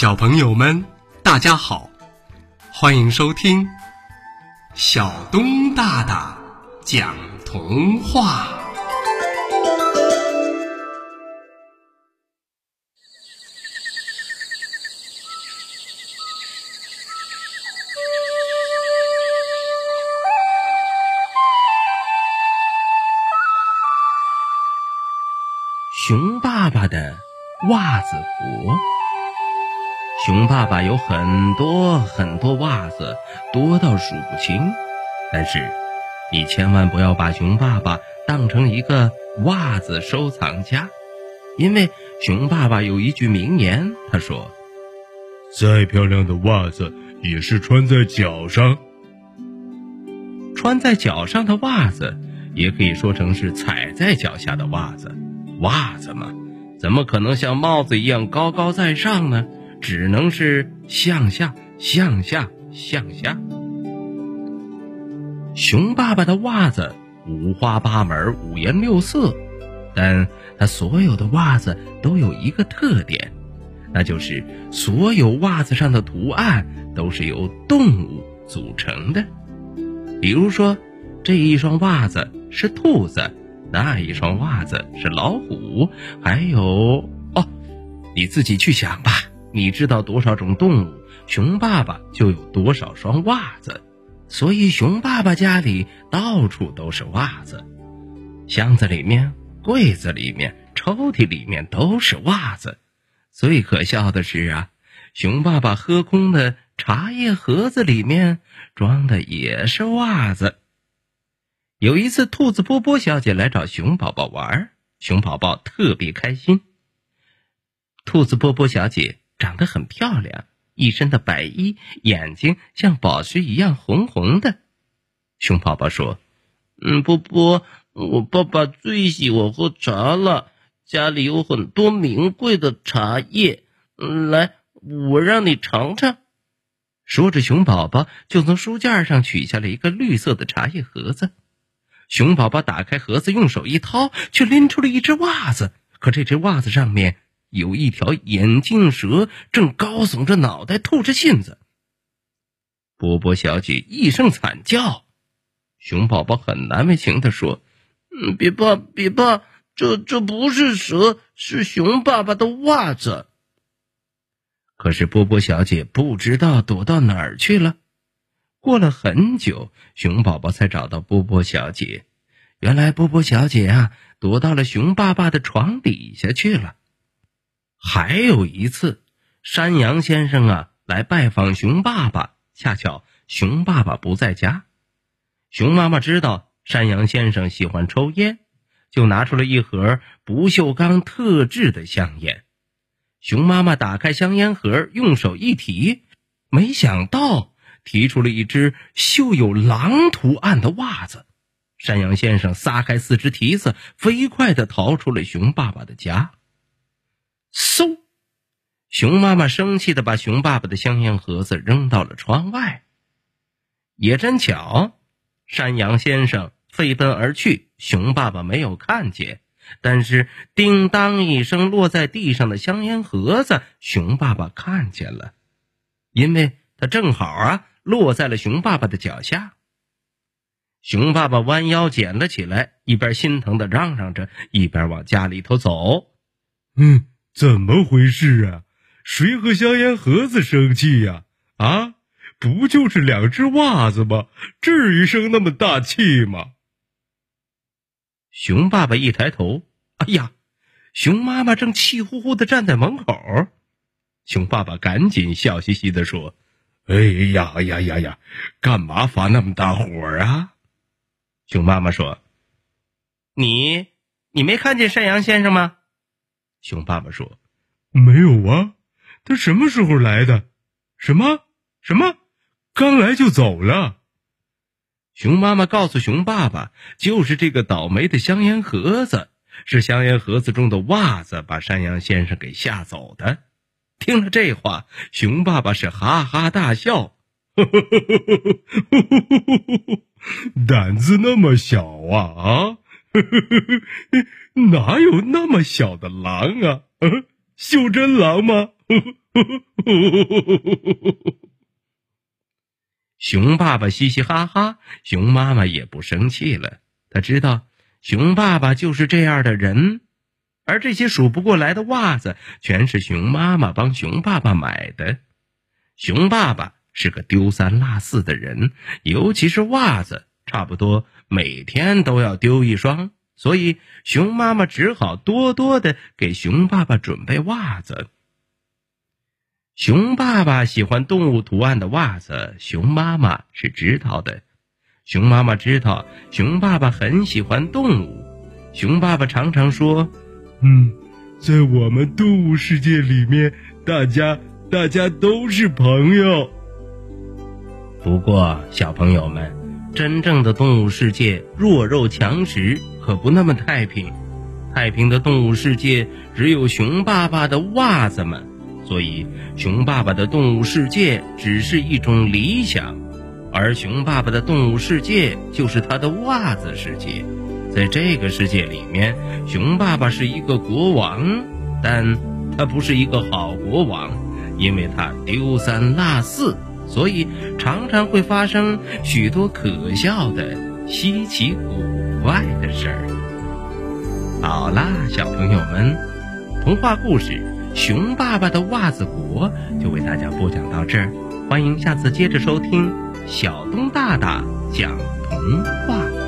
小朋友们，大家好，欢迎收听小东大大讲童话。熊爸爸的袜子国。熊爸爸有很多很多袜子，多到数不清。但是，你千万不要把熊爸爸当成一个袜子收藏家，因为熊爸爸有一句名言，他说：“再漂亮的袜子也是穿在脚上。穿在脚上的袜子，也可以说成是踩在脚下的袜子。袜子嘛，怎么可能像帽子一样高高在上呢？只能是向下，向下，向下。”熊爸爸的袜子五花八门、五颜六色，但他所有的袜子都有一个特点，那就是所有袜子上的图案都是由动物组成的。比如说，这一双袜子是兔子，那一双袜子是老虎，还有哦，你自己去想吧。你知道多少种动物，熊爸爸就有多少双袜子。所以，熊爸爸家里到处都是袜子，箱子里面、柜子里面、抽屉里面都是袜子。最可笑的是啊，熊爸爸喝空的茶叶盒子里面装的也是袜子。有一次，兔子波波小姐来找熊宝宝玩，熊宝宝特别开心。兔子波波小姐长得很漂亮。一身的白衣，眼睛像宝石一样红红的。熊宝宝说：“嗯，波波，我爸爸最喜欢喝茶了，家里有很多名贵的茶叶。来，我让你尝尝。”说着，熊宝宝就从书架上取下了一个绿色的茶叶盒子。熊宝宝打开盒子，用手一掏，却拎出了一只袜子。可这只袜子上面……有一条眼镜蛇正高耸着脑袋吐着信子。波波小姐一声惨叫，熊宝宝很难为情的说：“嗯，别怕，别怕，这这不是蛇，是熊爸爸的袜子。”可是波波小姐不知道躲到哪儿去了。过了很久，熊宝宝才找到波波小姐。原来波波小姐啊，躲到了熊爸爸的床底下去了。还有一次，山羊先生啊来拜访熊爸爸，恰巧熊爸爸不在家。熊妈妈知道山羊先生喜欢抽烟，就拿出了一盒不锈钢特制的香烟。熊妈妈打开香烟盒，用手一提，没想到提出了一只绣有狼图案的袜子。山羊先生撒开四只蹄子，飞快地逃出了熊爸爸的家。嗖！熊妈妈生气的把熊爸爸的香烟盒子扔到了窗外。也真巧，山羊先生飞奔而去，熊爸爸没有看见。但是叮当一声落在地上的香烟盒子，熊爸爸看见了，因为他正好啊落在了熊爸爸的脚下。熊爸爸弯腰捡了起来，一边心疼的嚷嚷着，一边往家里头走。嗯。怎么回事啊？谁和香烟盒子生气呀？啊，不就是两只袜子吗？至于生那么大气吗？熊爸爸一抬头，哎呀，熊妈妈正气呼呼的站在门口。熊爸爸赶紧笑嘻嘻的说：“哎呀呀呀呀，干嘛发那么大火啊？”熊妈妈说：“你，你没看见山羊先生吗？”熊爸爸说：“没有啊，他什么时候来的？什么什么？刚来就走了。”熊妈妈告诉熊爸爸：“就是这个倒霉的香烟盒子，是香烟盒子中的袜子把山羊先生给吓走的。”听了这话，熊爸爸是哈哈大笑：“ 胆子那么小啊啊！” 哪有那么小的狼啊？袖珍狼吗？熊爸爸嘻嘻哈哈，熊妈妈也不生气了。他知道熊爸爸就是这样的人，而这些数不过来的袜子，全是熊妈妈帮熊爸爸买的。熊爸爸是个丢三落四的人，尤其是袜子，差不多每天都要丢一双，所以熊妈妈只好多多的给熊爸爸准备袜子。熊爸爸喜欢动物图案的袜子，熊妈妈是知道的。熊妈妈知道熊爸爸很喜欢动物，熊爸爸常常说：“嗯，在我们动物世界里面，大家大家都是朋友。”不过，小朋友们，真正的动物世界弱肉强食，可不那么太平。太平的动物世界只有熊爸爸的袜子们。所以，熊爸爸的动物世界只是一种理想，而熊爸爸的动物世界就是他的袜子世界。在这个世界里面，熊爸爸是一个国王，但他不是一个好国王，因为他丢三落四，所以常常会发生许多可笑的、稀奇古怪的事儿。好啦，小朋友们，童话故事。熊爸爸的袜子国就为大家播讲到这儿，欢迎下次接着收听小东大大讲童话。